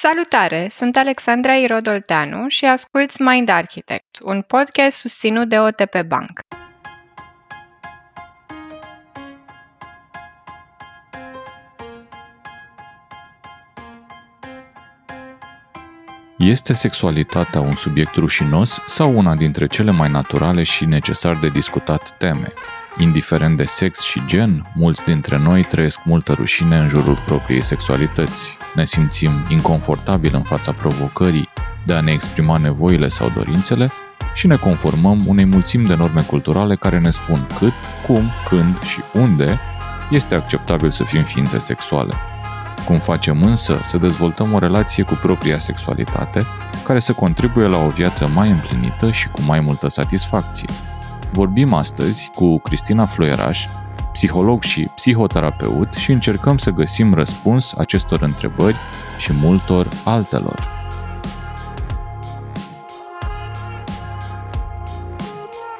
Salutare! Sunt Alexandra Irodolteanu și asculți Mind Architect, un podcast susținut de OTP Bank. Este sexualitatea un subiect rușinos sau una dintre cele mai naturale și necesar de discutat teme? Indiferent de sex și gen, mulți dintre noi trăiesc multă rușine în jurul propriei sexualități. Ne simțim inconfortabil în fața provocării de a ne exprima nevoile sau dorințele și ne conformăm unei mulțimi de norme culturale care ne spun cât, cum, când și unde este acceptabil să fim ființe sexuale. Cum facem însă să dezvoltăm o relație cu propria sexualitate care să contribuie la o viață mai împlinită și cu mai multă satisfacție? Vorbim astăzi cu Cristina Floieraș, psiholog și psihoterapeut și încercăm să găsim răspuns acestor întrebări și multor altelor.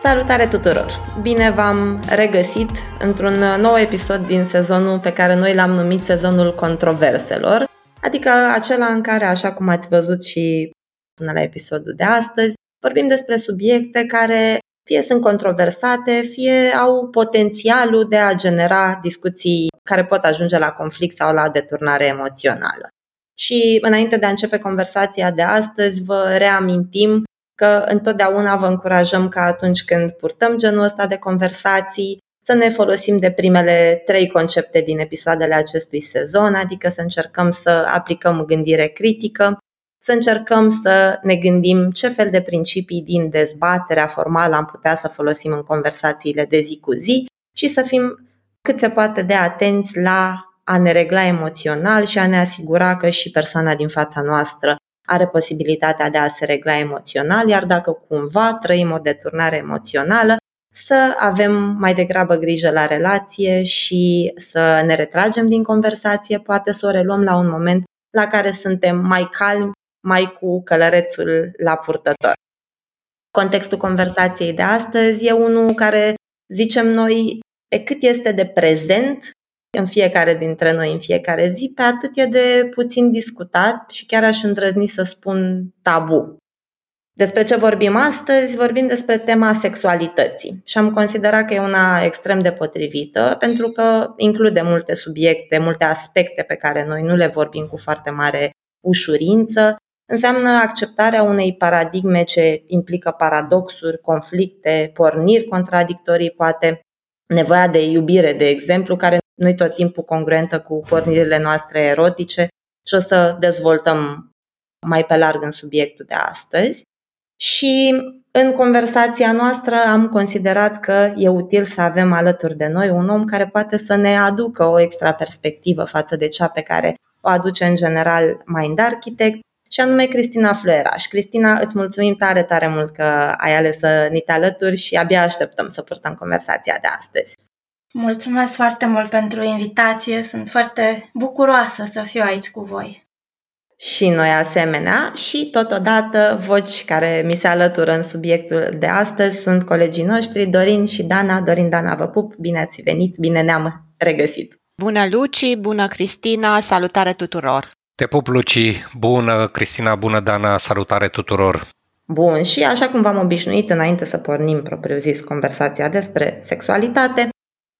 Salutare tuturor! Bine v-am regăsit într-un nou episod din sezonul pe care noi l-am numit sezonul controverselor, adică acela în care, așa cum ați văzut și până la episodul de astăzi, vorbim despre subiecte care fie sunt controversate, fie au potențialul de a genera discuții care pot ajunge la conflict sau la deturnare emoțională. Și înainte de a începe conversația de astăzi, vă reamintim că întotdeauna vă încurajăm ca atunci când purtăm genul ăsta de conversații să ne folosim de primele trei concepte din episoadele acestui sezon, adică să încercăm să aplicăm gândire critică, să încercăm să ne gândim ce fel de principii din dezbaterea formală am putea să folosim în conversațiile de zi cu zi și să fim cât se poate de atenți la a ne regla emoțional și a ne asigura că și persoana din fața noastră are posibilitatea de a se regla emoțional, iar dacă cumva trăim o deturnare emoțională, să avem mai degrabă grijă la relație și să ne retragem din conversație, poate să o reluăm la un moment la care suntem mai calmi, mai cu călărețul la purtător. Contextul conversației de astăzi e unul care, zicem noi, e cât este de prezent în fiecare dintre noi, în fiecare zi, pe atât e de puțin discutat și chiar aș îndrăzni să spun tabu. Despre ce vorbim astăzi? Vorbim despre tema sexualității și am considerat că e una extrem de potrivită pentru că include multe subiecte, multe aspecte pe care noi nu le vorbim cu foarte mare ușurință. Înseamnă acceptarea unei paradigme ce implică paradoxuri, conflicte, porniri contradictorii, poate nevoia de iubire, de exemplu, care nu tot timpul congruentă cu pornirile noastre erotice și o să dezvoltăm mai pe larg în subiectul de astăzi. Și în conversația noastră am considerat că e util să avem alături de noi un om care poate să ne aducă o extra perspectivă față de cea pe care o aduce în general Mind Architect, și anume Cristina Flueraș. Cristina, îți mulțumim tare, tare mult că ai ales să ni te alături și abia așteptăm să purtăm conversația de astăzi. Mulțumesc foarte mult pentru invitație, sunt foarte bucuroasă să fiu aici cu voi. Și noi asemenea și totodată voci care mi se alătură în subiectul de astăzi sunt colegii noștri Dorin și Dana. Dorin, Dana, vă pup, bine ați venit, bine ne-am regăsit. Bună Luci, bună Cristina, salutare tuturor! Te pup, Luci, bună Cristina, bună Dana, salutare tuturor! Bun, și așa cum v-am obișnuit înainte să pornim propriu-zis conversația despre sexualitate,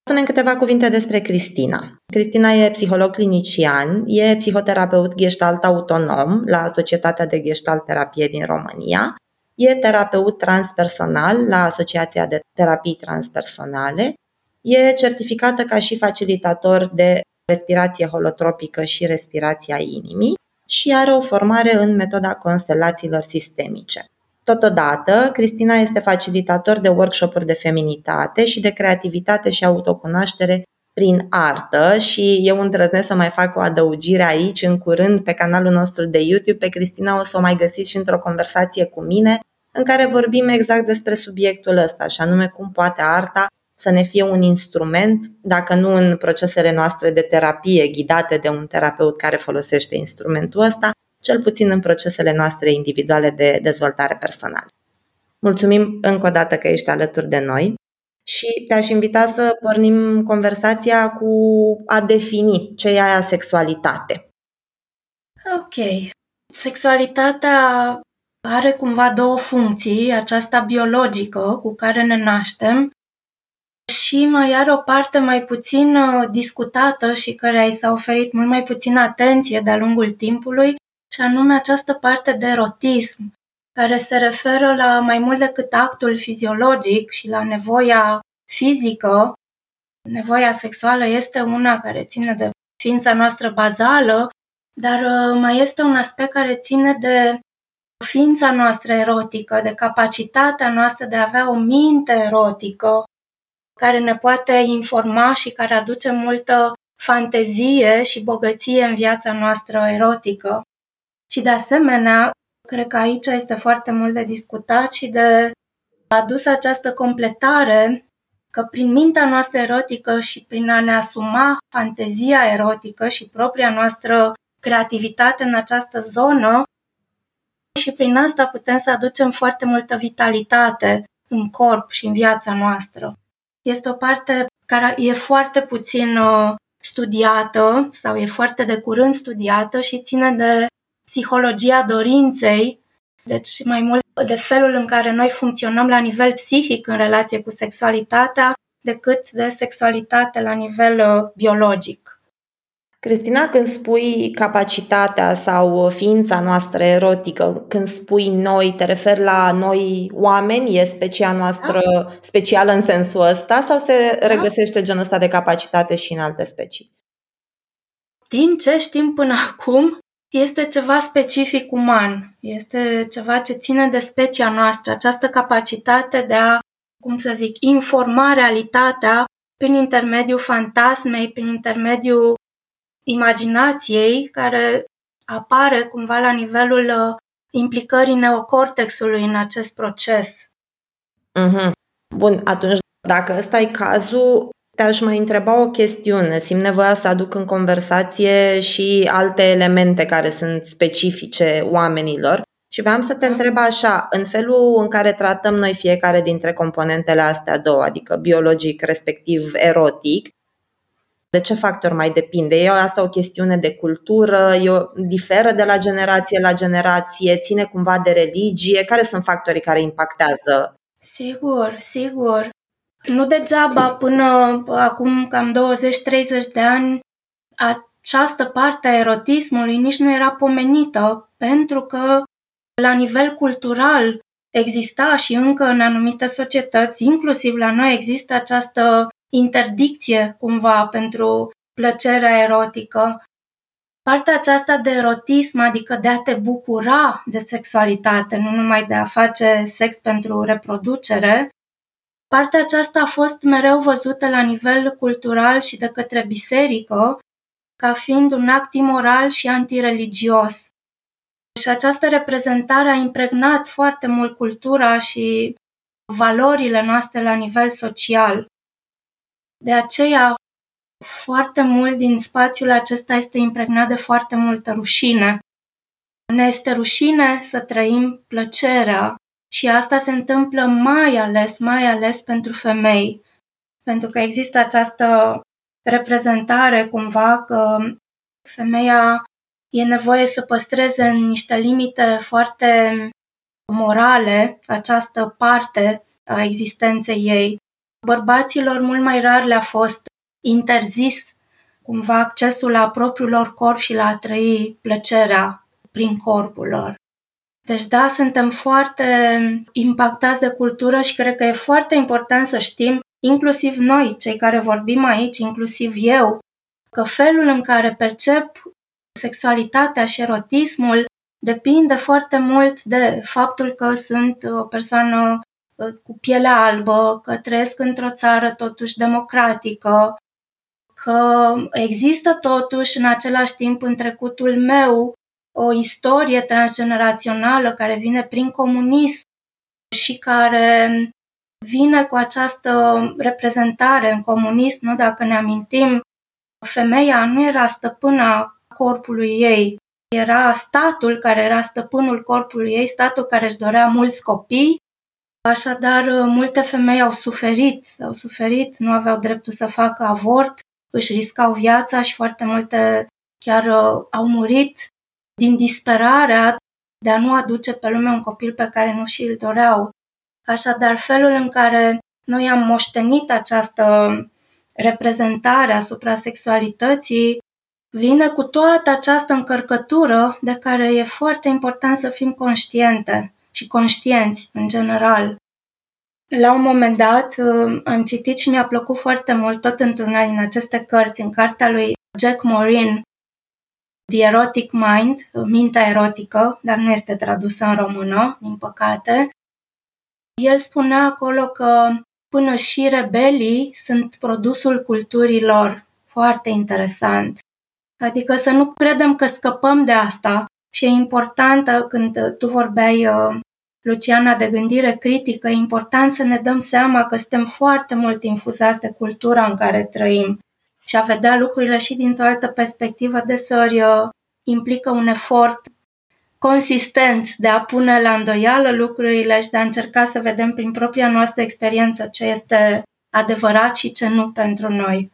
Spunem câteva cuvinte despre Cristina. Cristina e psiholog clinician, e psihoterapeut gestalt autonom la Societatea de Gestalt Terapie din România, e terapeut transpersonal la Asociația de Terapii Transpersonale, e certificată ca și facilitator de respirație holotropică și respirația inimii și are o formare în metoda constelațiilor sistemice. Totodată, Cristina este facilitator de workshop-uri de feminitate și de creativitate și autocunoaștere prin artă și eu îndrăznesc să mai fac o adăugire aici în curând pe canalul nostru de YouTube. Pe Cristina o să o mai găsiți și într-o conversație cu mine în care vorbim exact despre subiectul ăsta și anume cum poate arta să ne fie un instrument, dacă nu în procesele noastre de terapie ghidate de un terapeut care folosește instrumentul ăsta, cel puțin în procesele noastre individuale de dezvoltare personală. Mulțumim încă o dată că ești alături de noi și te-aș invita să pornim conversația cu a defini ce e aia sexualitate. Ok. Sexualitatea are cumva două funcții, aceasta biologică cu care ne naștem și mai are o parte mai puțin uh, discutată și care i s-a oferit mult mai puțin atenție de-a lungul timpului, și anume această parte de erotism, care se referă la mai mult decât actul fiziologic și la nevoia fizică. Nevoia sexuală este una care ține de ființa noastră bazală, dar uh, mai este un aspect care ține de ființa noastră erotică, de capacitatea noastră de a avea o minte erotică care ne poate informa și care aduce multă fantezie și bogăție în viața noastră erotică. Și de asemenea, cred că aici este foarte mult de discutat și de adus această completare că prin mintea noastră erotică și prin a ne asuma fantezia erotică și propria noastră creativitate în această zonă, și prin asta putem să aducem foarte multă vitalitate în corp și în viața noastră. Este o parte care e foarte puțin uh, studiată sau e foarte de curând studiată și ține de psihologia dorinței, deci mai mult de felul în care noi funcționăm la nivel psihic în relație cu sexualitatea, decât de sexualitate la nivel uh, biologic. Cristina, când spui capacitatea sau ființa noastră erotică, când spui noi, te referi la noi oameni? E specia noastră da. specială în sensul ăsta sau se da. regăsește genul ăsta de capacitate și în alte specii? Din ce știm până acum, este ceva specific uman. Este ceva ce ține de specia noastră, această capacitate de a, cum să zic, informa realitatea prin intermediul fantasmei, prin intermediul imaginației care apare cumva la nivelul uh, implicării neocortexului în acest proces. Mm-hmm. Bun, atunci dacă ăsta e cazul, te-aș mai întreba o chestiune. Simt nevoia să aduc în conversație și alte elemente care sunt specifice oamenilor. Și vreau să te mhm. întreb așa, în felul în care tratăm noi fiecare dintre componentele astea două, adică biologic, respectiv erotic, de ce factor mai depinde? E asta o chestiune de cultură, e o, diferă de la generație la generație, ține cumva de religie? Care sunt factorii care impactează? Sigur, sigur. Nu degeaba până acum cam 20-30 de ani această parte a erotismului nici nu era pomenită, pentru că la nivel cultural exista și încă în anumite societăți, inclusiv la noi, există această interdicție cumva pentru plăcerea erotică. Partea aceasta de erotism, adică de a te bucura de sexualitate, nu numai de a face sex pentru reproducere, partea aceasta a fost mereu văzută la nivel cultural și de către biserică ca fiind un act imoral și antireligios. Și această reprezentare a impregnat foarte mult cultura și valorile noastre la nivel social. De aceea, foarte mult din spațiul acesta este impregnat de foarte multă rușine. Ne este rușine să trăim plăcerea și asta se întâmplă mai ales, mai ales pentru femei. Pentru că există această reprezentare cumva că femeia e nevoie să păstreze în niște limite foarte morale această parte a existenței ei Bărbaților mult mai rar le-a fost interzis cumva accesul la propriul lor corp și la a trăi plăcerea prin corpul lor. Deci da, suntem foarte impactați de cultură și cred că e foarte important să știm, inclusiv noi, cei care vorbim aici, inclusiv eu, că felul în care percep sexualitatea și erotismul depinde foarte mult de faptul că sunt o persoană cu pielea albă, că trăiesc într-o țară totuși democratică, că există totuși în același timp în trecutul meu o istorie transgenerațională care vine prin comunism și care vine cu această reprezentare în comunism, nu? dacă ne amintim, femeia nu era stăpâna corpului ei, era statul care era stăpânul corpului ei, statul care își dorea mulți copii Așadar, multe femei au suferit, au suferit, nu aveau dreptul să facă avort, își riscau viața și foarte multe chiar uh, au murit din disperarea de a nu aduce pe lume un copil pe care nu și-l doreau. Așadar, felul în care noi am moștenit această reprezentare asupra sexualității vine cu toată această încărcătură de care e foarte important să fim conștiente și conștienți în general. La un moment dat uh, am citit și mi-a plăcut foarte mult, tot într-una din aceste cărți, în cartea lui Jack Morin, The Erotic Mind, Mintea erotică, dar nu este tradusă în română, din păcate. El spunea acolo că până și rebelii sunt produsul culturilor. Foarte interesant. Adică să nu credem că scăpăm de asta și e importantă când tu vorbeai, uh, Luciana, de gândire critică, e important să ne dăm seama că suntem foarte mult infuzați de cultura în care trăim și a vedea lucrurile și dintr-o altă perspectivă deseori uh, implică un efort consistent de a pune la îndoială lucrurile și de a încerca să vedem prin propria noastră experiență ce este adevărat și ce nu pentru noi.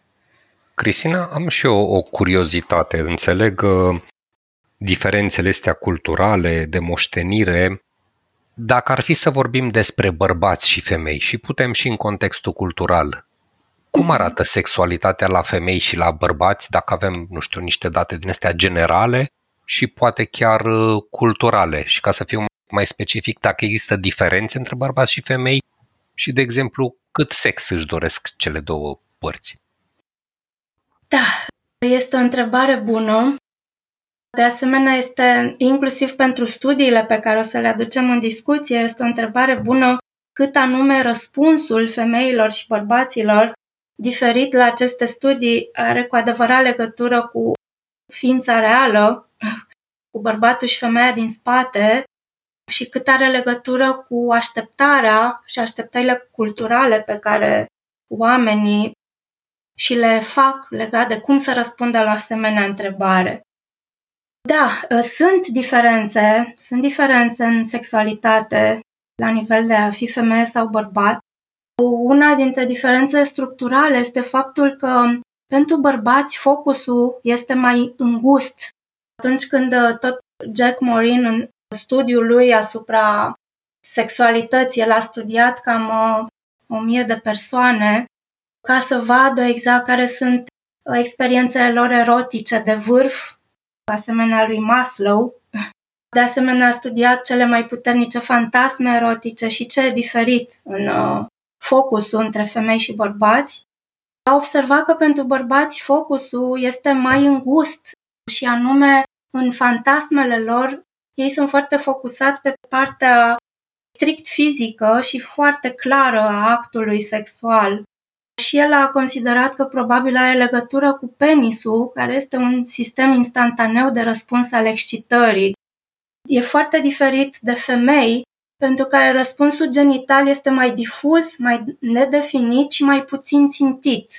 Cristina, am și eu o curiozitate. Înțeleg uh, diferențele astea culturale, de moștenire. Dacă ar fi să vorbim despre bărbați și femei și putem și în contextul cultural, cum arată sexualitatea la femei și la bărbați dacă avem, nu știu, niște date din astea generale și poate chiar uh, culturale și ca să fiu mai specific, dacă există diferențe între bărbați și femei și, de exemplu, cât sex își doresc cele două părți. Da, este o întrebare bună. De asemenea, este inclusiv pentru studiile pe care o să le aducem în discuție, este o întrebare bună cât anume răspunsul femeilor și bărbaților diferit la aceste studii are cu adevărat legătură cu ființa reală, cu bărbatul și femeia din spate și cât are legătură cu așteptarea și așteptările culturale pe care oamenii și le fac legat de cum să răspundă la asemenea întrebare. Da, ă, sunt diferențe, sunt diferențe în sexualitate la nivel de a fi femeie sau bărbat. Una dintre diferențele structurale este faptul că pentru bărbați focusul este mai îngust. Atunci când ă, tot Jack Morin în studiul lui asupra sexualității, el a studiat cam ă, o mie de persoane ca să vadă exact care sunt uh, experiențele lor erotice de vârf, asemenea lui Maslow. De asemenea, a studiat cele mai puternice fantasme erotice și ce e diferit în uh, focusul între femei și bărbați. A observat că pentru bărbați focusul este mai îngust și anume în fantasmele lor ei sunt foarte focusați pe partea strict fizică și foarte clară a actului sexual și el a considerat că probabil are legătură cu penisul, care este un sistem instantaneu de răspuns al excitării. E foarte diferit de femei, pentru care răspunsul genital este mai difuz, mai nedefinit și mai puțin țintit.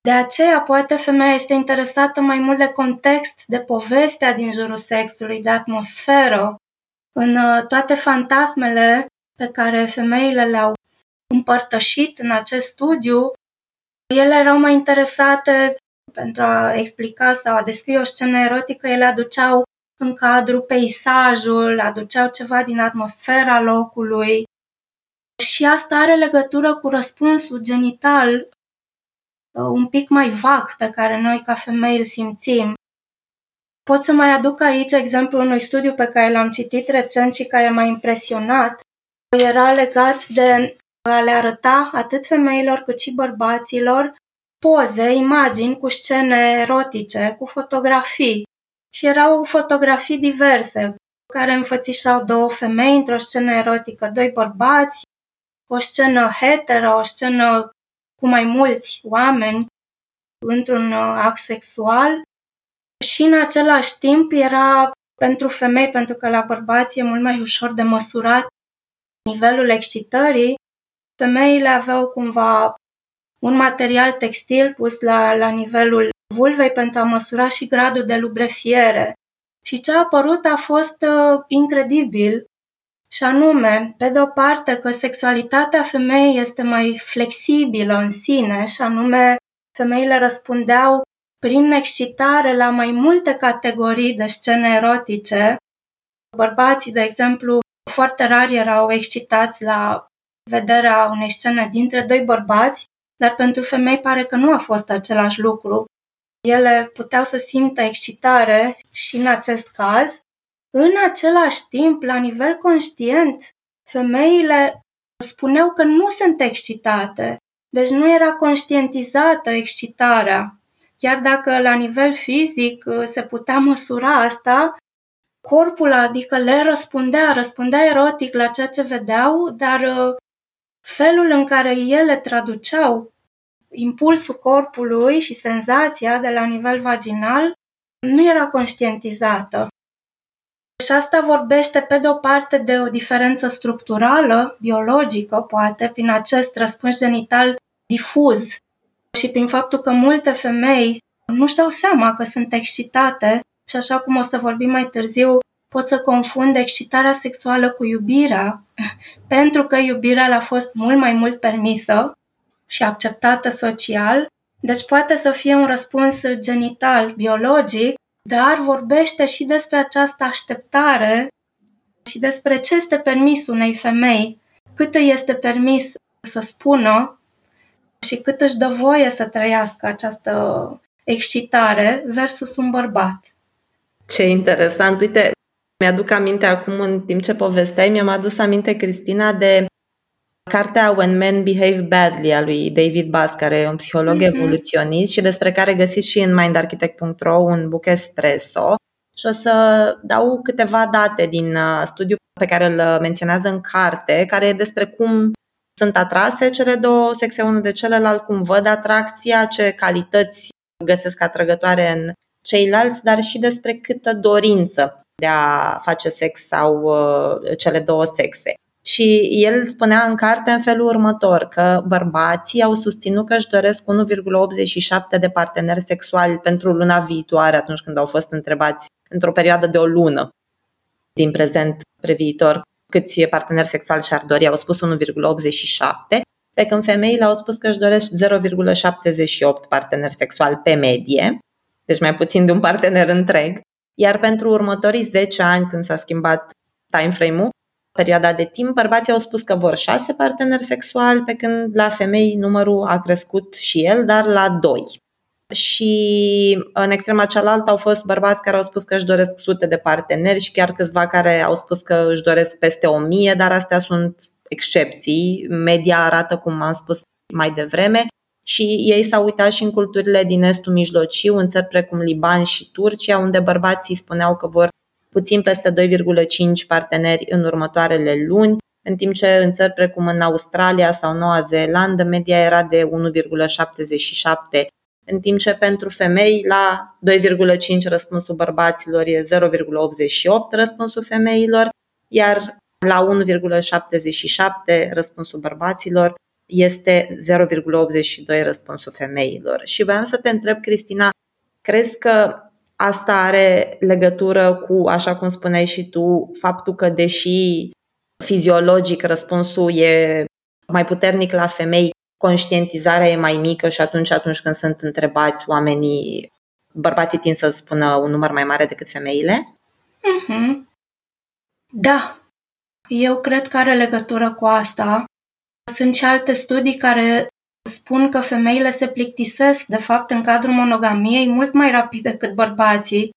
De aceea, poate femeia este interesată mai mult de context, de povestea din jurul sexului, de atmosferă. În uh, toate fantasmele pe care femeile le-au împărtășit în acest studiu, ele erau mai interesate pentru a explica sau a descrie o scenă erotică, ele aduceau în cadru peisajul, aduceau ceva din atmosfera locului și asta are legătură cu răspunsul genital uh, un pic mai vag pe care noi ca femei îl simțim. Pot să mai aduc aici exemplul unui studiu pe care l-am citit recent și care m-a impresionat. Era legat de a le arăta atât femeilor cât și bărbaților poze, imagini cu scene erotice, cu fotografii. Și erau fotografii diverse, care înfățișau două femei într-o scenă erotică, doi bărbați, o scenă hetero, o scenă cu mai mulți oameni într-un act sexual și în același timp era pentru femei, pentru că la bărbați e mult mai ușor de măsurat nivelul excitării, femeile aveau cumva un material textil pus la, la nivelul vulvei pentru a măsura și gradul de lubrefiere. Și ce a apărut a fost uh, incredibil, și anume, pe de o parte, că sexualitatea femeii este mai flexibilă în sine, și anume, femeile răspundeau prin excitare la mai multe categorii de scene erotice. Bărbații, de exemplu, foarte rar erau excitați la vederea unei scene dintre doi bărbați, dar pentru femei pare că nu a fost același lucru. Ele puteau să simtă excitare și în acest caz. În același timp, la nivel conștient, femeile spuneau că nu sunt excitate, deci nu era conștientizată excitarea. Chiar dacă la nivel fizic uh, se putea măsura asta, corpul, adică le răspundea, răspundea erotic la ceea ce vedeau, dar uh, felul în care ele traduceau impulsul corpului și senzația de la nivel vaginal nu era conștientizată. Și asta vorbește, pe de o parte, de o diferență structurală, biologică, poate, prin acest răspuns genital difuz și prin faptul că multe femei nu-și dau seama că sunt excitate și așa cum o să vorbim mai târziu, pot să confunde excitarea sexuală cu iubirea, pentru că iubirea le-a fost mult mai mult permisă și acceptată social, deci poate să fie un răspuns genital, biologic, dar vorbește și despre această așteptare și despre ce este permis unei femei, cât îi este permis să spună și cât își dă voie să trăiască această excitare versus un bărbat. Ce interesant! Uite, mi-aduc aminte acum, în timp ce povesteai, mi-am adus aminte, Cristina, de cartea When Men Behave Badly a lui David Bass, care e un psiholog mm-hmm. evoluționist și despre care găsiți și în mindarchitect.ro un book espresso. Și o să dau câteva date din uh, studiul pe care îl menționează în carte, care e despre cum sunt atrase cele două sexe unul de celălalt, cum văd atracția, ce calități găsesc atrăgătoare în ceilalți, dar și despre câtă dorință de a face sex sau uh, cele două sexe. Și el spunea în carte în felul următor, că bărbații au susținut că își doresc 1,87 de parteneri sexuali pentru luna viitoare, atunci când au fost întrebați într-o perioadă de o lună din prezent spre viitor câți parteneri sexuali și-ar dori, au spus 1,87, pe când femeile au spus că își doresc 0,78 parteneri sexuali pe medie, deci mai puțin de un partener întreg, iar pentru următorii 10 ani, când s-a schimbat time frame-ul, perioada de timp, bărbații au spus că vor 6 parteneri sexuali, pe când la femei numărul a crescut și el, dar la 2. Și în extrema cealaltă au fost bărbați care au spus că își doresc sute de parteneri și chiar câțiva care au spus că își doresc peste o mie, dar astea sunt excepții. Media arată, cum am spus mai devreme, și ei s-au uitat și în culturile din estul mijlociu, în țări precum Liban și Turcia, unde bărbații spuneau că vor puțin peste 2,5 parteneri în următoarele luni, în timp ce în țări precum în Australia sau Noua Zeelandă media era de 1,77, în timp ce pentru femei la 2,5 răspunsul bărbaților e 0,88 răspunsul femeilor, iar la 1,77 răspunsul bărbaților este 0,82 răspunsul femeilor. Și voiam să te întreb, Cristina, crezi că asta are legătură cu, așa cum spuneai și tu, faptul că deși fiziologic răspunsul e mai puternic la femei, conștientizarea e mai mică și atunci atunci când sunt întrebați oamenii, bărbații tind să spună un număr mai mare decât femeile? Mm-hmm. Da, eu cred că are legătură cu asta. Sunt și alte studii care spun că femeile se plictisesc, de fapt, în cadrul monogamiei mult mai rapid decât bărbații,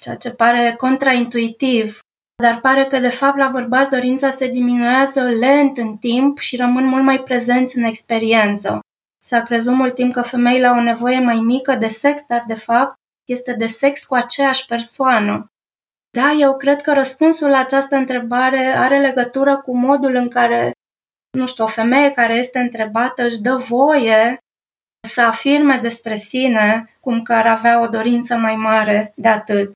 ceea ce pare contraintuitiv, dar pare că, de fapt, la bărbați dorința se diminuează lent în timp și rămân mult mai prezenți în experiență. S-a crezut mult timp că femeile au o nevoie mai mică de sex, dar, de fapt, este de sex cu aceeași persoană. Da, eu cred că răspunsul la această întrebare are legătură cu modul în care nu știu, o femeie care este întrebată își dă voie să afirme despre sine cum că ar avea o dorință mai mare de atât.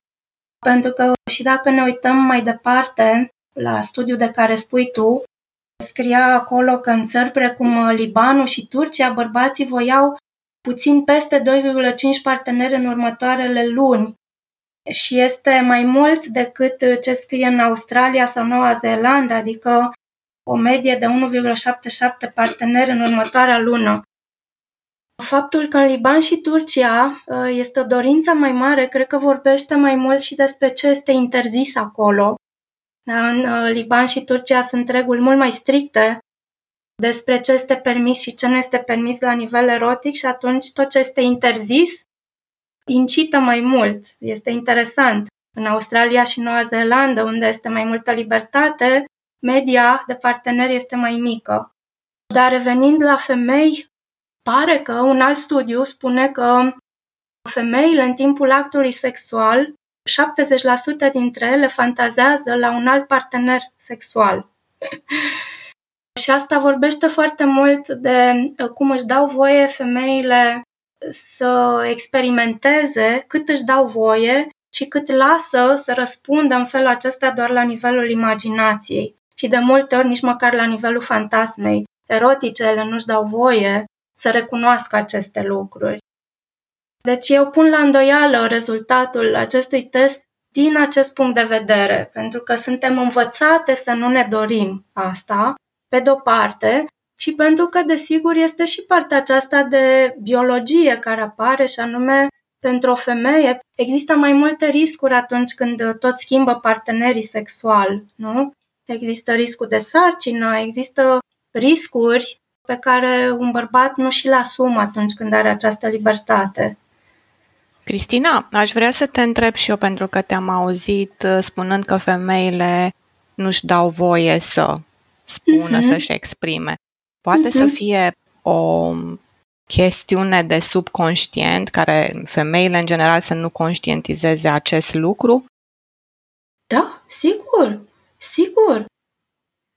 Pentru că și dacă ne uităm mai departe la studiul de care spui tu, scria acolo că în țări precum Libanul și Turcia, bărbații voiau puțin peste 2,5 parteneri în următoarele luni. Și este mai mult decât ce scrie în Australia sau Noua Zeelandă, adică o medie de 1,77 parteneri în următoarea lună. Faptul că în Liban și Turcia uh, este o dorință mai mare, cred că vorbește mai mult și despre ce este interzis acolo. Da, în uh, Liban și Turcia sunt reguli mult mai stricte despre ce este permis și ce nu este permis la nivel erotic și atunci tot ce este interzis incită mai mult. Este interesant. În Australia și Noua Zeelandă, unde este mai multă libertate, media de parteneri este mai mică. Dar revenind la femei, pare că un alt studiu spune că femeile în timpul actului sexual, 70% dintre ele fantazează la un alt partener sexual. Și asta vorbește foarte mult de uh, cum își dau voie femeile să experimenteze, cât își dau voie și cât lasă să răspundă în felul acesta doar la nivelul imaginației și de multe ori nici măcar la nivelul fantasmei. Eroticele nu-și dau voie să recunoască aceste lucruri. Deci eu pun la îndoială rezultatul acestui test din acest punct de vedere, pentru că suntem învățate să nu ne dorim asta, pe de-o parte, și pentru că, desigur, este și partea aceasta de biologie care apare, și anume, pentru o femeie există mai multe riscuri atunci când tot schimbă partenerii sexual, nu? Există riscul de sarcină, există riscuri pe care un bărbat nu și le asumă atunci când are această libertate. Cristina, aș vrea să te întreb și eu pentru că te-am auzit uh, spunând că femeile nu-și dau voie să spună, mm-hmm. să-și exprime. Poate mm-hmm. să fie o chestiune de subconștient care femeile în general să nu conștientizeze acest lucru? Da, sigur, sigur.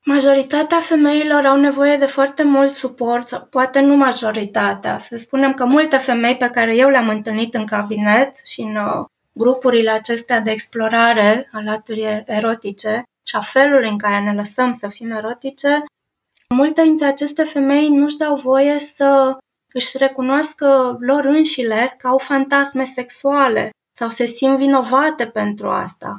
Majoritatea femeilor au nevoie de foarte mult suport, sau poate nu majoritatea. Să spunem că multe femei pe care eu le-am întâlnit în cabinet și în uh, grupurile acestea de explorare a laturii erotice și a felului în care ne lăsăm să fim erotice, multe dintre aceste femei nu-și dau voie să își recunoască lor înșile că au fantasme sexuale sau se simt vinovate pentru asta.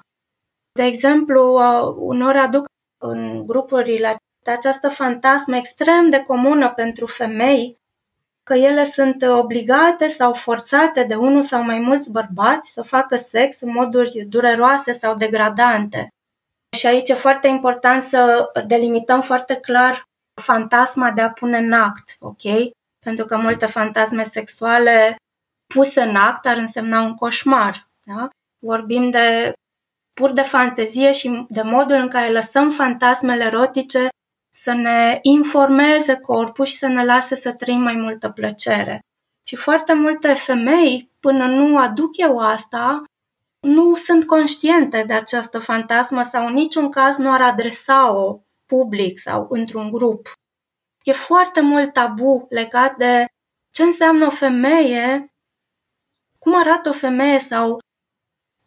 De exemplu, uh, unor aduc în grupurile de această fantasmă extrem de comună pentru femei, că ele sunt obligate sau forțate de unul sau mai mulți bărbați să facă sex în moduri dureroase sau degradante. Și aici e foarte important să delimităm foarte clar fantasma de a pune în act, ok? Pentru că multe fantasme sexuale puse în act ar însemna un coșmar. Da? Vorbim de pur de fantezie și de modul în care lăsăm fantasmele erotice să ne informeze corpul și să ne lase să trăim mai multă plăcere. Și foarte multe femei, până nu aduc eu asta, nu sunt conștiente de această fantasmă sau în niciun caz nu ar adresa-o public sau într-un grup. E foarte mult tabu legat de ce înseamnă o femeie, cum arată o femeie sau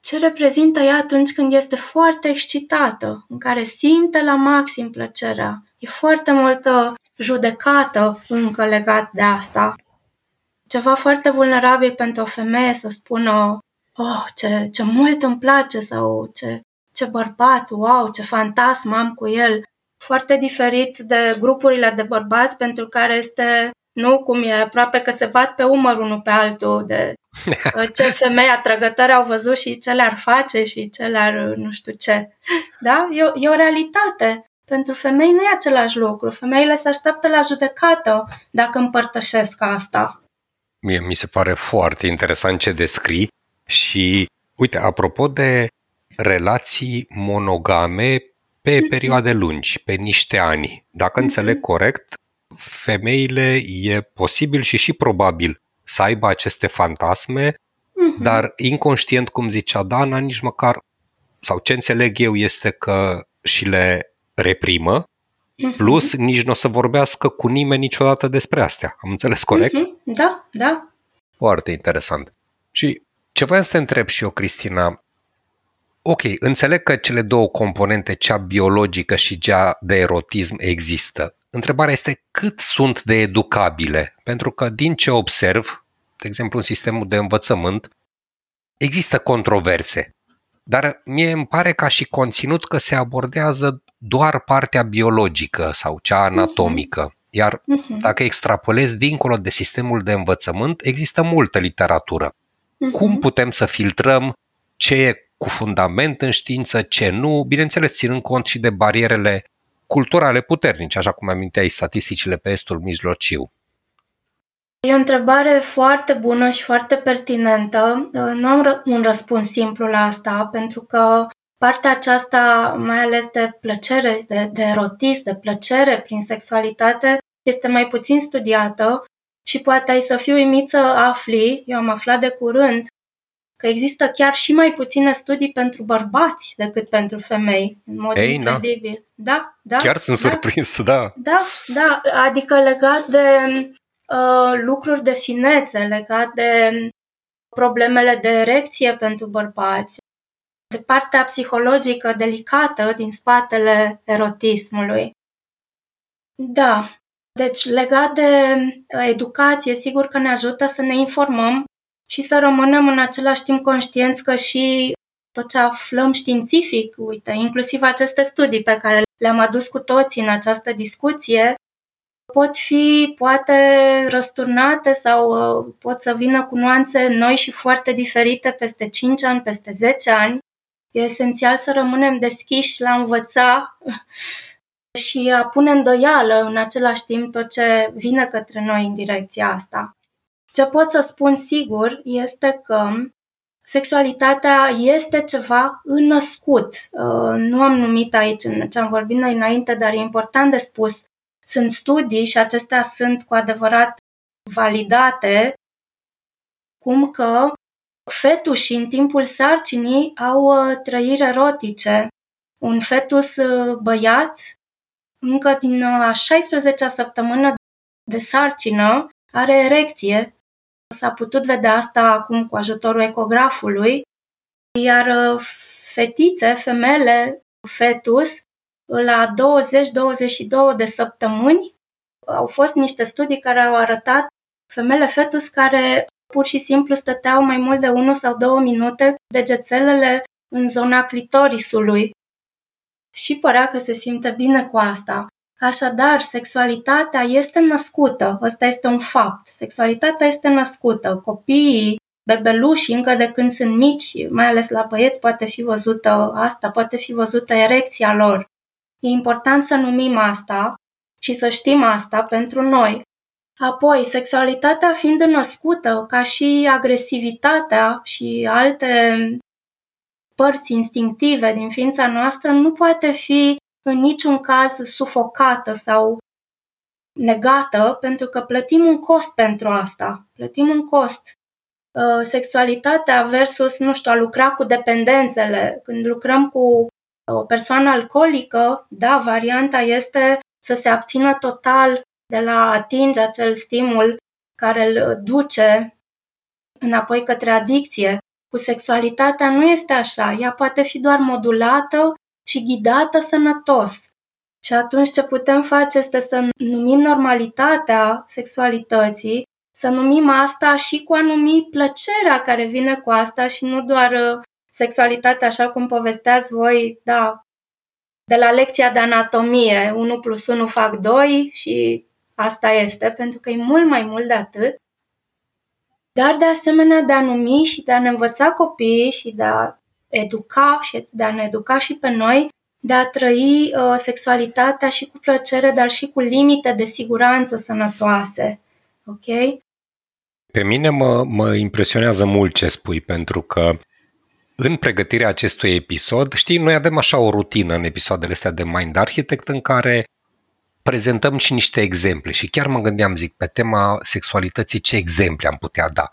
ce reprezintă ea atunci când este foarte excitată, în care simte la maxim plăcerea. E foarte multă judecată încă legat de asta. Ceva foarte vulnerabil pentru o femeie să spună oh, ce, ce mult îmi place sau ce, ce bărbat, wow, ce fantasm am cu el. Foarte diferit de grupurile de bărbați pentru care este nu cum e aproape că se bat pe umăr unul pe altul de ce femei atrăgătoare au văzut și ce le-ar face și ce le-ar nu știu ce. Da? E o, e o realitate. Pentru femei nu e același lucru. Femeile se așteaptă la judecată dacă împărtășesc asta. Mie mi se pare foarte interesant ce descrii și, uite, apropo de relații monogame pe mhm. perioade lungi, pe niște ani, dacă înțeleg corect, femeile e posibil și și probabil să aibă aceste fantasme, uh-huh. dar inconștient, cum zicea Dana, nici măcar, sau ce înțeleg eu este că și le reprimă, uh-huh. plus nici nu o să vorbească cu nimeni niciodată despre astea. Am înțeles corect? Uh-huh. Da, da. Foarte interesant. Și ce voiam să te întreb și eu, Cristina, ok, înțeleg că cele două componente, cea biologică și cea de erotism, există. Întrebarea este cât sunt de educabile, pentru că din ce observ, de exemplu în sistemul de învățământ, există controverse, dar mie îmi pare ca și conținut că se abordează doar partea biologică sau cea anatomică. Iar uh-huh. dacă extrapolezi dincolo de sistemul de învățământ, există multă literatură. Uh-huh. Cum putem să filtrăm ce e cu fundament în știință, ce nu, bineînțeles ținând cont și de barierele culturale puternice, așa cum aminteai statisticile pe estul mijlociu. E o întrebare foarte bună și foarte pertinentă. Nu am un răspuns simplu la asta, pentru că partea aceasta, mai ales de plăcere, de, de erotism, de plăcere prin sexualitate, este mai puțin studiată și poate ai să fiu uimit să afli, eu am aflat de curând, că există chiar și mai puține studii pentru bărbați decât pentru femei, în mod Ei, incredibil. Da, da. Chiar sunt da, surprins, da. Da, da, adică legat de uh, lucruri de finețe, legat de problemele de erecție pentru bărbați, de partea psihologică delicată din spatele erotismului. Da, deci legat de educație, sigur că ne ajută să ne informăm și să rămânem în același timp conștienți că și tot ce aflăm științific, uite, inclusiv aceste studii pe care le-am adus cu toții în această discuție, pot fi poate răsturnate sau uh, pot să vină cu nuanțe noi și foarte diferite peste 5 ani, peste 10 ani. E esențial să rămânem deschiși la învăța și a pune îndoială în același timp tot ce vine către noi în direcția asta. Ce pot să spun sigur este că sexualitatea este ceva înnăscut. Uh, nu am numit aici în ce am vorbit noi înainte, dar e important de spus. Sunt studii și acestea sunt cu adevărat validate, cum că fetușii în timpul sarcinii au uh, trăiri erotice. Un fetus uh, băiat, încă din a 16-a săptămână de sarcină, are erecție S-a putut vedea asta acum cu ajutorul ecografului, iar uh, fetițe, femele, fetus, la 20-22 de săptămâni, au fost niște studii care au arătat femele fetus care pur și simplu stăteau mai mult de 1 sau 2 minute degețelele în zona clitorisului și părea că se simte bine cu asta. Așadar, sexualitatea este născută, ăsta este un fapt. Sexualitatea este născută. Copiii, bebelușii, încă de când sunt mici, mai ales la băieți, poate fi văzută asta, poate fi văzută erecția lor. E important să numim asta și să știm asta pentru noi. Apoi, sexualitatea fiind născută, ca și agresivitatea și alte părți instinctive din ființa noastră, nu poate fi în niciun caz sufocată sau negată, pentru că plătim un cost pentru asta. Plătim un cost. Uh, sexualitatea versus, nu știu, a lucra cu dependențele. Când lucrăm cu o persoană alcoolică, da, varianta este să se abțină total de la a atinge acel stimul care îl duce înapoi către adicție. Cu sexualitatea nu este așa, ea poate fi doar modulată și ghidată sănătos. Și atunci ce putem face este să numim normalitatea sexualității, să numim asta și cu a numi plăcerea care vine cu asta și nu doar uh, sexualitatea așa cum povesteați voi, da, de la lecția de anatomie, 1 plus 1 fac 2 și asta este, pentru că e mult mai mult de atât, dar de asemenea de a numi și de a ne învăța copiii și de a educa și de a ne educa și pe noi, de a trăi uh, sexualitatea și cu plăcere, dar și cu limite de siguranță sănătoase. Ok? Pe mine mă, mă impresionează mult ce spui, pentru că în pregătirea acestui episod, știi, noi avem așa o rutină în episoadele astea de Mind Architect în care prezentăm și niște exemple și chiar mă gândeam, zic, pe tema sexualității ce exemple am putea da.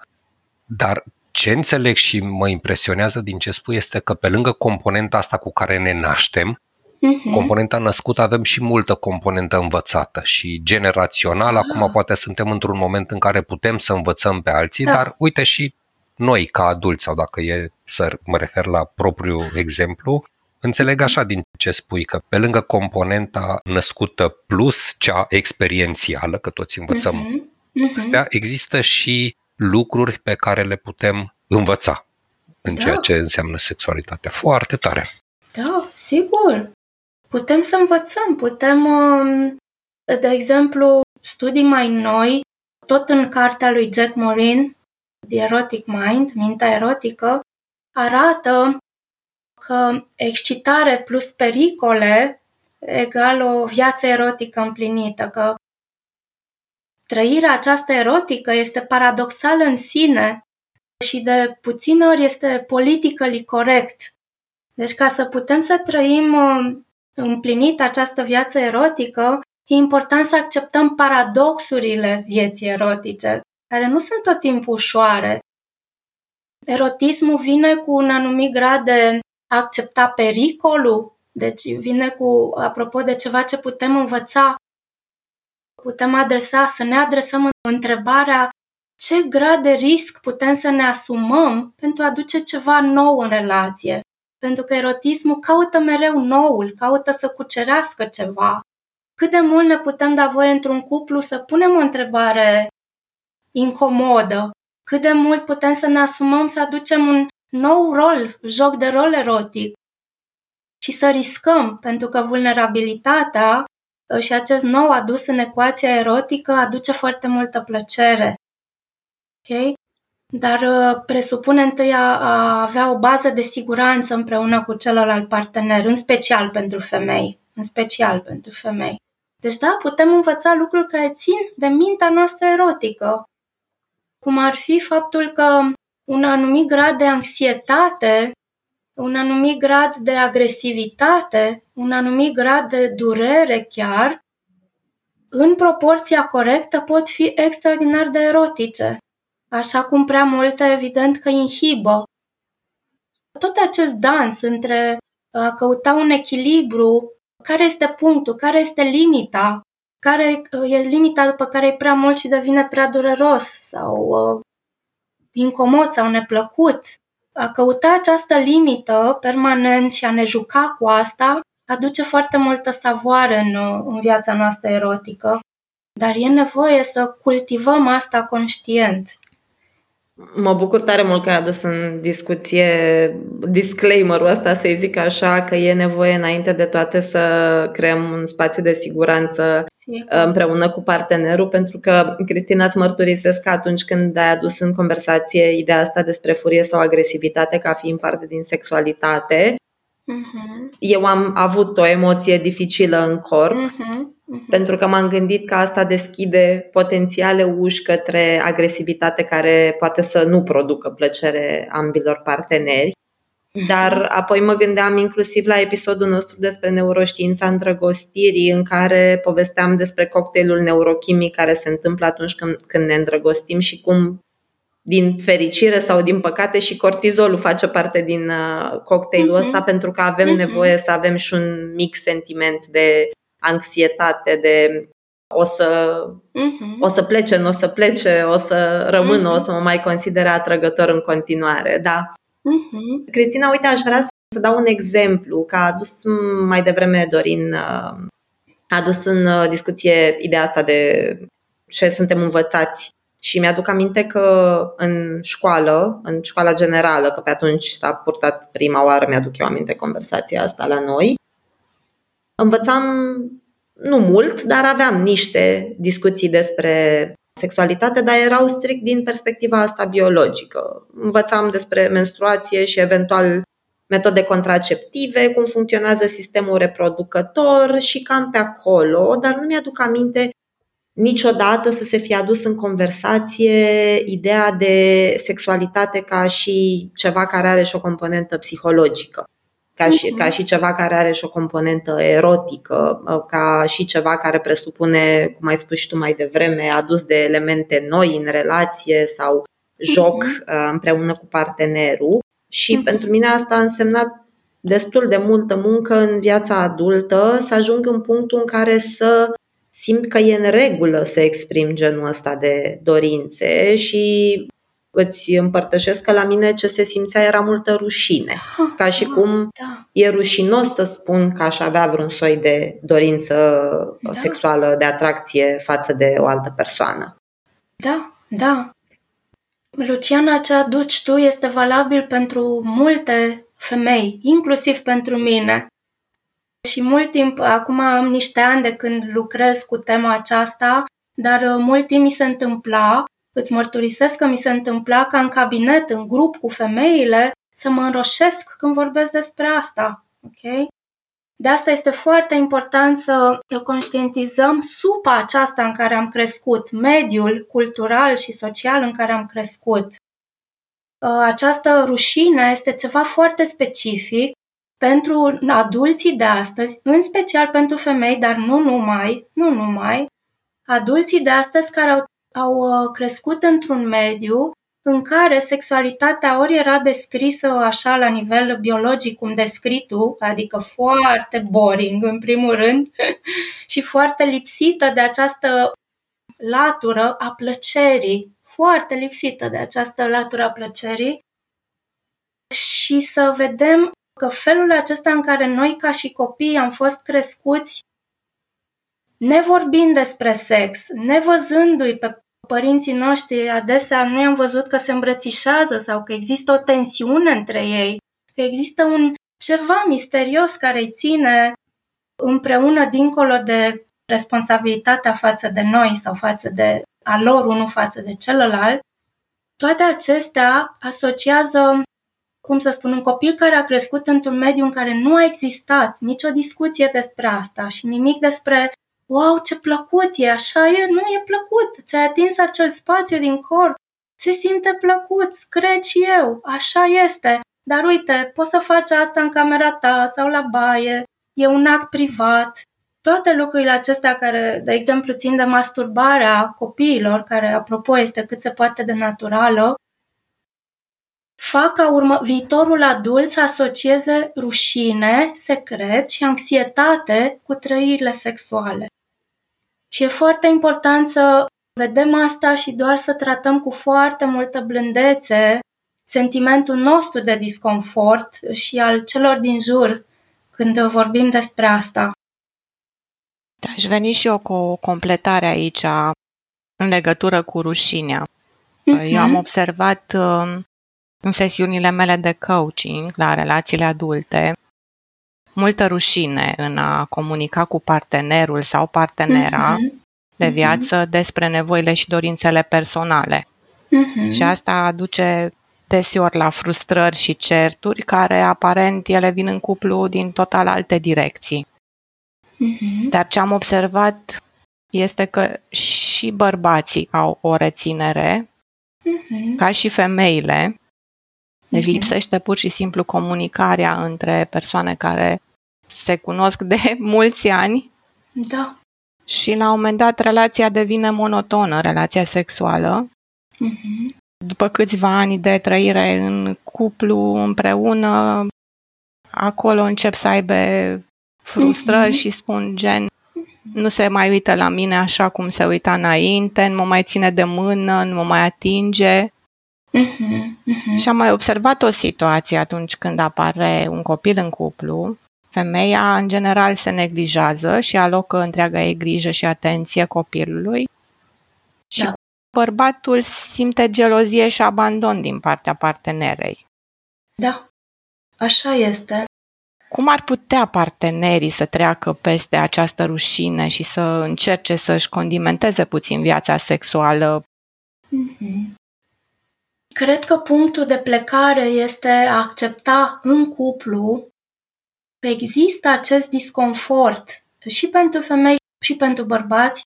Dar ce înțeleg și mă impresionează din ce spui este că pe lângă componenta asta cu care ne naștem, uh-huh. componenta născută avem și multă componentă învățată și generațional. Uh-huh. Acum poate suntem într-un moment în care putem să învățăm pe alții, da. dar uite și noi ca adulți sau dacă e să mă refer la propriul exemplu, înțeleg așa din ce spui că pe lângă componenta născută plus cea experiențială, că toți învățăm uh-huh. Uh-huh. astea, există și lucruri pe care le putem învăța în da. ceea ce înseamnă sexualitatea. Foarte tare. Da, sigur. Putem să învățăm, putem, um, de exemplu, studii mai noi, tot în cartea lui Jack Morin, The Erotic Mind, Mintea erotică, arată că excitare plus pericole egal o viață erotică împlinită, că trăirea aceasta erotică este paradoxală în sine și de puține ori este politically corect. Deci ca să putem să trăim uh, împlinit această viață erotică, e important să acceptăm paradoxurile vieții erotice, care nu sunt tot timpul ușoare. Erotismul vine cu un anumit grad de a accepta pericolul, deci vine cu, apropo de ceva ce putem învăța, putem adresa, să ne adresăm întrebarea ce grad de risc putem să ne asumăm pentru a aduce ceva nou în relație. Pentru că erotismul caută mereu noul, caută să cucerească ceva. Cât de mult ne putem da voie într-un cuplu să punem o întrebare incomodă, cât de mult putem să ne asumăm să aducem un nou rol, joc de rol erotic și să riscăm, pentru că vulnerabilitatea și acest nou adus în ecuația erotică aduce foarte multă plăcere. Ok? Dar uh, presupune întâi a, a avea o bază de siguranță împreună cu celălalt partener, în special pentru femei. În special pentru femei. Deci da, putem învăța lucruri care țin de mintea noastră erotică. Cum ar fi faptul că un anumit grad de anxietate, un anumit grad de agresivitate, un anumit grad de durere chiar, în proporția corectă pot fi extraordinar de erotice așa cum prea multe evident că inhibă. Tot acest dans între a căuta un echilibru, care este punctul, care este limita, care e limita după care e prea mult și devine prea dureros sau uh, incomod sau neplăcut. A căuta această limită permanent și a ne juca cu asta aduce foarte multă savoare în, în viața noastră erotică, dar e nevoie să cultivăm asta conștient. Mă bucur tare mult că ai adus în discuție disclaimer-ul ăsta, să-i zic așa, că e nevoie înainte de toate să creăm un spațiu de siguranță împreună cu partenerul, pentru că, Cristina, îți mărturisesc că atunci când ai adus în conversație ideea asta despre furie sau agresivitate ca fiind parte din sexualitate, uh-huh. eu am avut o emoție dificilă în corp. Uh-huh uh-huh. pentru că m-am gândit că asta deschide potențiale uși către agresivitate care poate să nu producă plăcere ambilor parteneri. Mhm. Dar apoi mă gândeam inclusiv la episodul nostru despre neuroștiința îndrăgostirii, în care povesteam despre cocktailul neurochimic care se întâmplă atunci când, când ne îndrăgostim și cum, din fericire sau din păcate, și cortizolul face parte din uh, cocktailul uh-huh. ăsta, pentru că avem uh-huh. nevoie să avem și un mic sentiment de anxietate de o să, uh-huh. o să plece, nu o să plece, o să rămână, uh-huh. o să mă mai considere atrăgător în continuare. Da. Uh-huh. Cristina, uite, aș vrea să dau un exemplu, că a adus mai devreme Dorin, uh, a adus în uh, discuție ideea asta de ce suntem învățați și mi-aduc aminte că în școală, în școala generală, că pe atunci s-a purtat prima oară, mi-aduc eu aminte conversația asta la noi, Învățam nu mult, dar aveam niște discuții despre sexualitate, dar erau strict din perspectiva asta biologică. Învățam despre menstruație și eventual metode contraceptive, cum funcționează sistemul reproducător și cam pe acolo, dar nu mi-aduc aminte niciodată să se fie adus în conversație ideea de sexualitate ca și ceva care are și o componentă psihologică ca și, ca și ceva care are și o componentă erotică, uh, ca și ceva care presupune, cum ai spus și tu mai devreme, adus de elemente noi în relație sau joc uh, împreună cu partenerul. Și pentru mine asta a însemnat destul de multă muncă în viața adultă să ajung în punctul în care să simt că e în regulă să exprim genul ăsta de dorințe și îți împărtășesc că la mine ce se simțea era multă rușine. Ca și cum da. e rușinos să spun că aș avea vreun soi de dorință da. sexuală, de atracție față de o altă persoană. Da, da. Luciana, ce aduci tu este valabil pentru multe femei, inclusiv pentru mine. Și mult timp, acum am niște ani de când lucrez cu tema aceasta dar uh, mult timp mi se întâmpla, îți mărturisesc că mi se întâmpla ca în cabinet, în grup cu femeile, să mă înroșesc când vorbesc despre asta. Ok? De asta este foarte important să conștientizăm supa aceasta în care am crescut, mediul cultural și social în care am crescut. Uh, această rușine este ceva foarte specific pentru adulții de astăzi, în special pentru femei, dar nu numai, nu numai, adulții de astăzi care au, au uh, crescut într-un mediu în care sexualitatea ori era descrisă așa la nivel biologic, cum descrii tu, adică foarte boring în primul rând, și foarte lipsită de această latură a plăcerii, foarte lipsită de această latură a plăcerii, și să vedem că felul acesta în care noi ca și copii am fost crescuți nevorbind despre sex, nevăzându-i pe părinții noștri, adesea nu am văzut că se îmbrățișează sau că există o tensiune între ei, că există un ceva misterios care îi ține împreună dincolo de responsabilitatea față de noi sau față de a lor unul față de celălalt, toate acestea asociază, cum să spun, un copil care a crescut într-un mediu în care nu a existat nicio discuție despre asta și nimic despre wow, ce plăcut e, așa e, nu e plăcut, ți-ai atins acel spațiu din corp, se simte plăcut, cred și eu, așa este, dar uite, poți să faci asta în camera ta sau la baie, e un act privat. Toate lucrurile acestea care, de exemplu, țin de masturbarea copiilor, care, apropo, este cât se poate de naturală, fac ca urmă, viitorul adult să asocieze rușine, secret și anxietate cu trăirile sexuale. Și e foarte important să vedem asta și doar să tratăm cu foarte multă blândețe sentimentul nostru de disconfort și al celor din jur când vorbim despre asta. Aș veni și eu cu o completare aici în legătură cu rușinea. Uh-huh. Eu am observat um, în sesiunile mele de coaching la relațiile adulte multă rușine în a comunica cu partenerul sau partenera uh-huh. de mhm. viață uh-huh. despre nevoile și dorințele personale. Uh-huh. Și asta aduce deseori la frustrări și certuri care aparent ele vin în cuplu din total alte direcții. Uh-huh. Dar ce am observat este că și bărbații au o reținere, uh-huh. ca și femeile, deci mhm. lipsește pur și simplu comunicarea între persoane care se cunosc de mulți ani. Da. Și la un moment dat relația devine monotonă, relația sexuală. Uh-huh. După câțiva ani de trăire în cuplu împreună, acolo încep să aibă frustrări uh-huh. și spun gen nu se mai uită la mine așa cum se uita înainte, nu mă mai ține de mână, nu mă mai atinge. Uh-huh, uh-huh. Și am mai observat o situație atunci când apare un copil în cuplu. Femeia, în general, se neglijează și alocă întreaga ei grijă și atenție copilului. Și da. bărbatul simte gelozie și abandon din partea partenerei. Da, așa este. Cum ar putea partenerii să treacă peste această rușine și să încerce să-și condimenteze puțin viața sexuală? Mm-hmm. Cred că punctul de plecare este a accepta în cuplu că există acest disconfort și pentru femei și pentru bărbați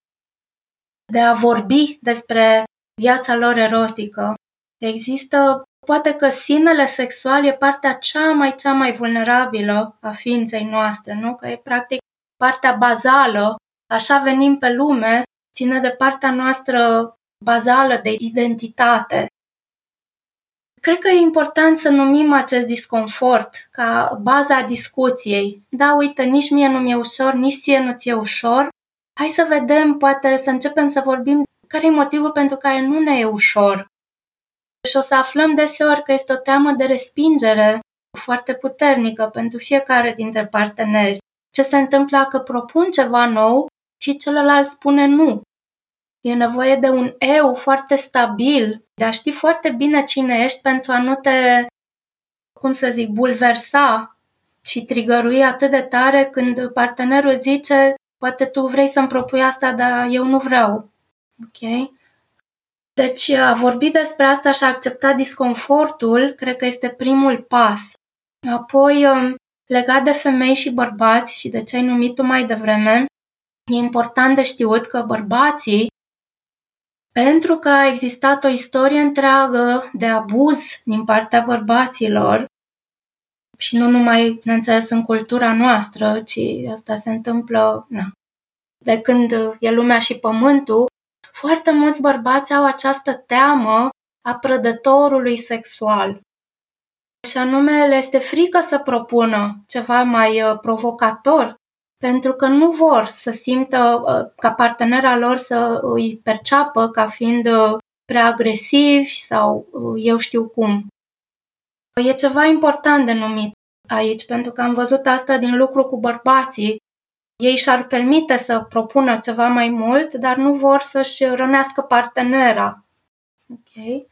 de a vorbi despre viața lor erotică. Există, poate că sinele sexual e partea cea mai, cea mai vulnerabilă a ființei noastre, nu? Că e practic partea bazală, așa venim pe lume, ține de partea noastră bazală de identitate. Cred că e important să numim acest disconfort ca baza discuției. Da, uite, nici mie nu mi-e ușor, nici ție nu ți-e ușor. Hai să vedem, poate să începem să vorbim care e motivul pentru care nu ne e ușor. Și o să aflăm deseori că este o teamă de respingere foarte puternică pentru fiecare dintre parteneri. Ce se întâmplă că propun ceva nou și celălalt spune nu. E nevoie de un eu foarte stabil, de a ști foarte bine cine ești pentru a nu te, cum să zic, bulversa și trigărui atât de tare când partenerul zice poate tu vrei să-mi propui asta, dar eu nu vreau. Ok? Deci a vorbi despre asta și a accepta disconfortul, cred că este primul pas. Apoi, um, legat de femei și bărbați și de ce ai numit tu mai devreme, e important de știut că bărbații, pentru că a existat o istorie întreagă de abuz din partea bărbaților, și nu numai, bineînțeles, în cultura noastră, ci asta se întâmplă na, de când e lumea și pământul, foarte mulți bărbați au această teamă a prădătorului sexual. Și anume, le este frică să propună ceva mai uh, provocator, pentru că nu vor să simtă uh, ca partenera lor să îi perceapă ca fiind uh, prea agresivi sau eu știu cum. E ceva important de numit aici, pentru că am văzut asta din lucru cu bărbații. Ei și-ar permite să propună ceva mai mult, dar nu vor să-și rănească partenera. Okay?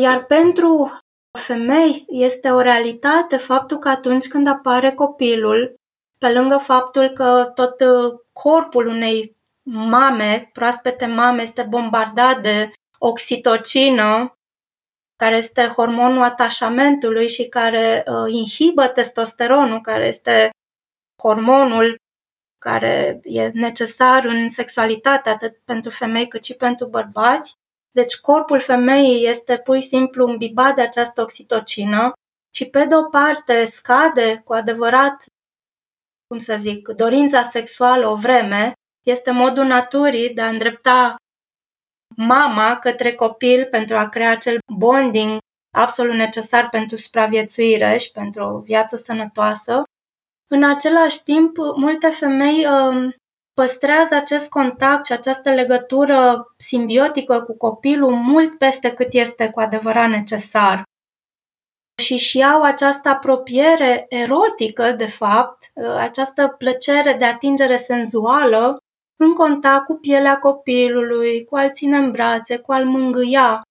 Iar pentru femei este o realitate faptul că atunci când apare copilul, pe lângă faptul că tot uh, corpul unei mame, proaspete mame, este bombardat de oxitocină, care este hormonul atașamentului și care uh, inhibă testosteronul, care este hormonul care e necesar în sexualitate atât pentru femei cât și pentru bărbați. Deci corpul femeii este pur și simplu îmbibat de această oxitocină și pe de o parte scade cu adevărat, cum să zic, dorința sexuală o vreme, este modul naturii de a îndrepta mama către copil pentru a crea acel bonding absolut necesar pentru supraviețuire și pentru o viață sănătoasă. În același timp, multe femei uh, păstrează acest contact și această legătură simbiotică cu copilul mult peste cât este cu adevărat necesar. Și și au această apropiere erotică, de fapt, uh, această plăcere de atingere senzuală în contact cu pielea copilului, cu al ține în brațe, cu al mângâia.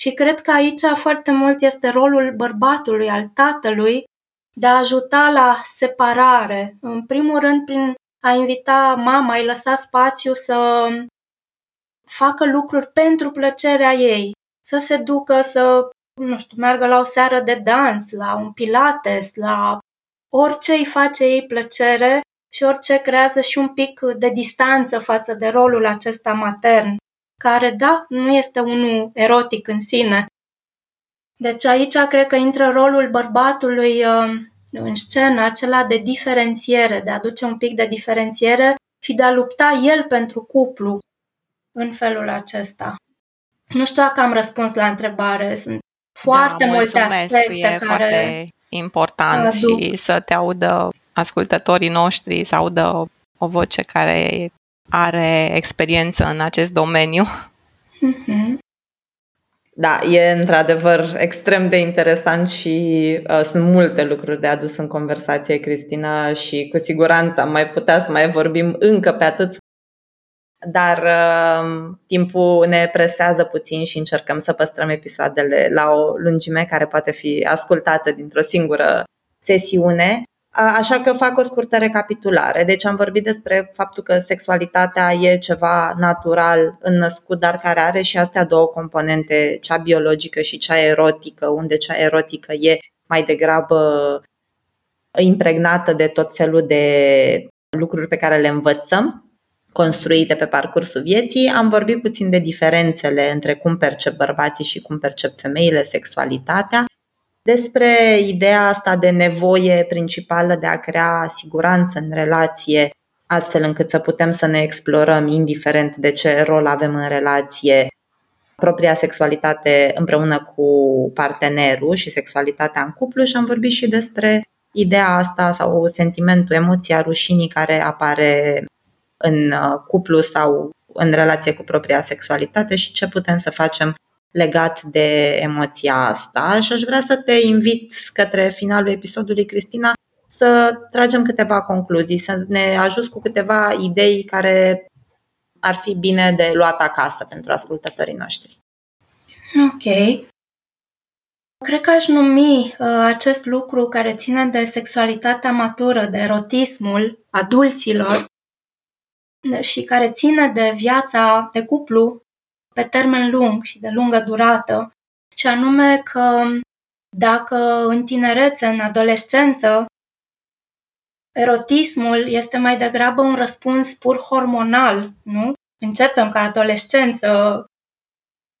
Și cred că aici foarte mult este rolul bărbatului, al tatălui, de a ajuta la separare. În primul rând, prin a invita mama, îi lăsa spațiu să facă lucruri pentru plăcerea ei, să se ducă să, nu știu, meargă la o seară de dans, la un pilates, la orice îi face ei plăcere și orice creează și un pic de distanță față de rolul acesta matern, care, da, nu este unul erotic în sine. Deci aici cred că intră rolul bărbatului uh, în scenă, acela de diferențiere, de a aduce un pic de diferențiere și de a lupta el pentru cuplu în felul acesta. Nu știu dacă am răspuns la întrebare. Sunt foarte da, multe aspecte e care foarte important aduc. și să te audă ascultătorii noștri să audă o voce care are experiență în acest domeniu. Mm-hmm. Da, e într-adevăr extrem de interesant și uh, sunt multe lucruri de adus în conversație, Cristina, și cu siguranță am mai putea să mai vorbim încă pe atât. Dar uh, timpul ne presează puțin și încercăm să păstrăm episoadele la o lungime care poate fi ascultată dintr-o singură sesiune. Așa că fac o scurtă recapitulare. Deci am vorbit despre faptul că sexualitatea e ceva natural înnăscut, dar care are și astea două componente, cea biologică și cea erotică, unde cea erotică e mai degrabă impregnată de tot felul de lucruri pe care le învățăm, construite pe parcursul vieții. Am vorbit puțin de diferențele între cum percep bărbații și cum percep femeile sexualitatea despre ideea asta de nevoie principală de a crea siguranță în relație, astfel încât să putem să ne explorăm, indiferent de ce rol avem în relație, propria sexualitate împreună cu partenerul și sexualitatea în cuplu și am vorbit și despre ideea asta sau sentimentul, emoția rușinii care apare în uh, cuplu sau în relație cu propria sexualitate și ce putem să facem legat de emoția asta și aș vrea să te invit către finalul episodului, Cristina, să tragem câteva concluzii, să ne ajut cu câteva idei care ar fi bine de luat acasă pentru ascultătorii noștri. Ok. Cred că aș numi uh, acest lucru care ține de sexualitatea matură, de erotismul adulților, și care ține de viața de cuplu pe termen lung și de lungă durată, și anume că dacă în tinerețe, în adolescență, erotismul este mai degrabă un răspuns pur hormonal, nu? Începem ca adolescență,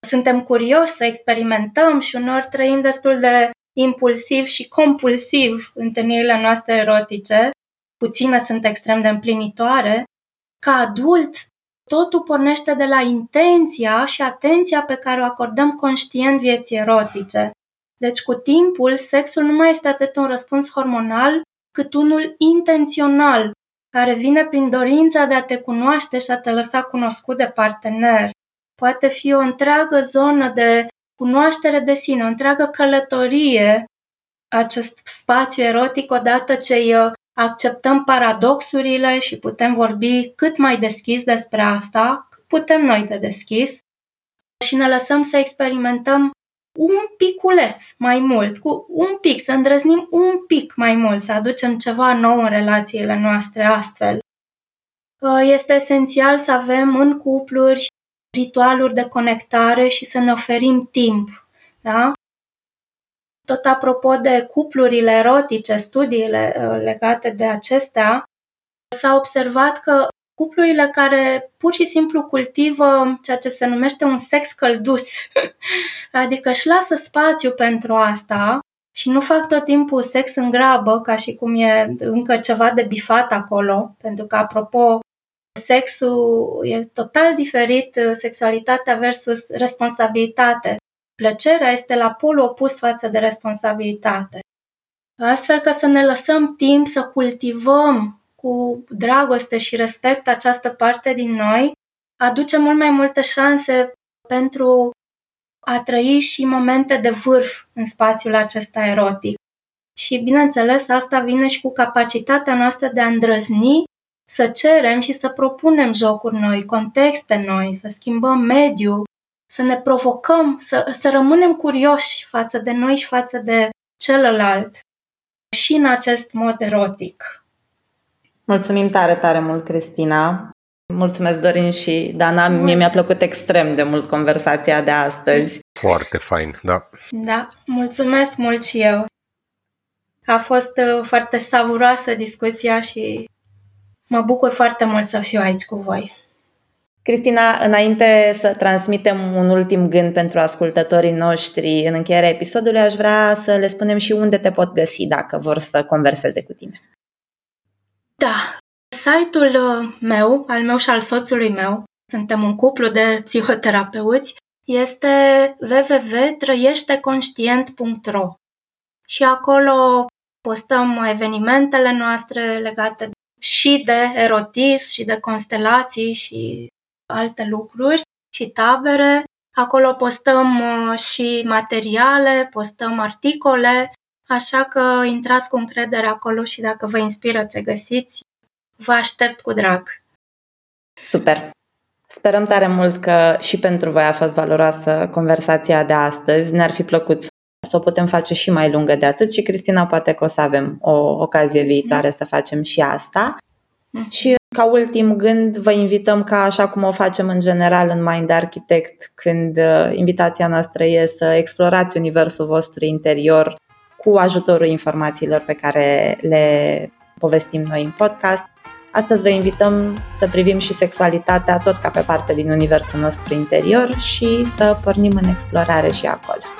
suntem curioși să experimentăm și unor trăim destul de impulsiv și compulsiv întâlnirile noastre erotice, puține sunt extrem de împlinitoare, ca adult totul pornește de la intenția și atenția pe care o acordăm conștient vieții erotice. Deci, cu timpul, sexul nu mai este atât un răspuns hormonal, cât unul intențional, care vine prin dorința de a te cunoaște și a te lăsa cunoscut de partener. Poate fi o întreagă zonă de cunoaștere de sine, o întreagă călătorie, acest spațiu erotic, odată ce acceptăm paradoxurile și putem vorbi cât mai deschis despre asta, cât putem noi de deschis, și ne lăsăm să experimentăm un piculeț mai mult, cu un pic, să îndrăznim un pic mai mult, să aducem ceva nou în relațiile noastre astfel. Este esențial să avem în cupluri ritualuri de conectare și să ne oferim timp. Da? Tot apropo de cuplurile erotice, studiile uh, legate de acestea, s-a observat că cuplurile care pur și simplu cultivă ceea ce se numește un sex călduț, adică își lasă spațiu pentru asta și nu fac tot timpul sex în grabă, ca și cum e încă ceva de bifat acolo, pentru că, apropo, sexul e total diferit, sexualitatea versus responsabilitate. Plăcerea este la polul opus față de responsabilitate. Astfel că să ne lăsăm timp să cultivăm cu dragoste și respect această parte din noi, aduce mult mai multe șanse pentru a trăi și momente de vârf în spațiul acesta erotic. Și, bineînțeles, asta vine și cu capacitatea noastră de a îndrăzni să cerem și să propunem jocuri noi, contexte noi, să schimbăm mediul, să ne provocăm, să, să rămânem curioși față de noi și față de celălalt și în acest mod erotic. Mulțumim tare, tare mult, Cristina. Mulțumesc, Dorin și Dana. Mult. Mie mi-a plăcut extrem de mult conversația de astăzi. Foarte fain, da. Da, mulțumesc mult și eu. A fost uh, foarte savuroasă discuția și mă bucur foarte mult să fiu aici cu voi. Cristina, înainte să transmitem un ultim gând pentru ascultătorii noștri în încheierea episodului, aș vrea să le spunem și unde te pot găsi dacă vor să converseze cu tine. Da, site-ul uh, meu, al meu și al soțului meu, suntem un cuplu de psihoterapeuți, este www.trăieșteconștient.ro și acolo postăm evenimentele noastre legate și de erotism și de constelații și alte lucruri și tabere. Acolo postăm uh, și materiale, postăm articole, așa că intrați cu încredere acolo și dacă vă inspiră ce găsiți, vă aștept cu drag. Super! Sperăm tare mult că și pentru voi a fost valoroasă conversația de astăzi. Ne-ar fi plăcut să o putem face și mai lungă de atât și Cristina poate că o să avem o ocazie viitoare mm. să facem și asta. Mm. Și ca ultim gând, vă invităm ca așa cum o facem în general în Mind Architect, când uh, invitația noastră e să explorați universul vostru interior cu ajutorul informațiilor pe care le povestim noi în podcast. Astăzi vă invităm să privim și sexualitatea tot ca pe parte din universul nostru interior și să pornim în explorare și acolo.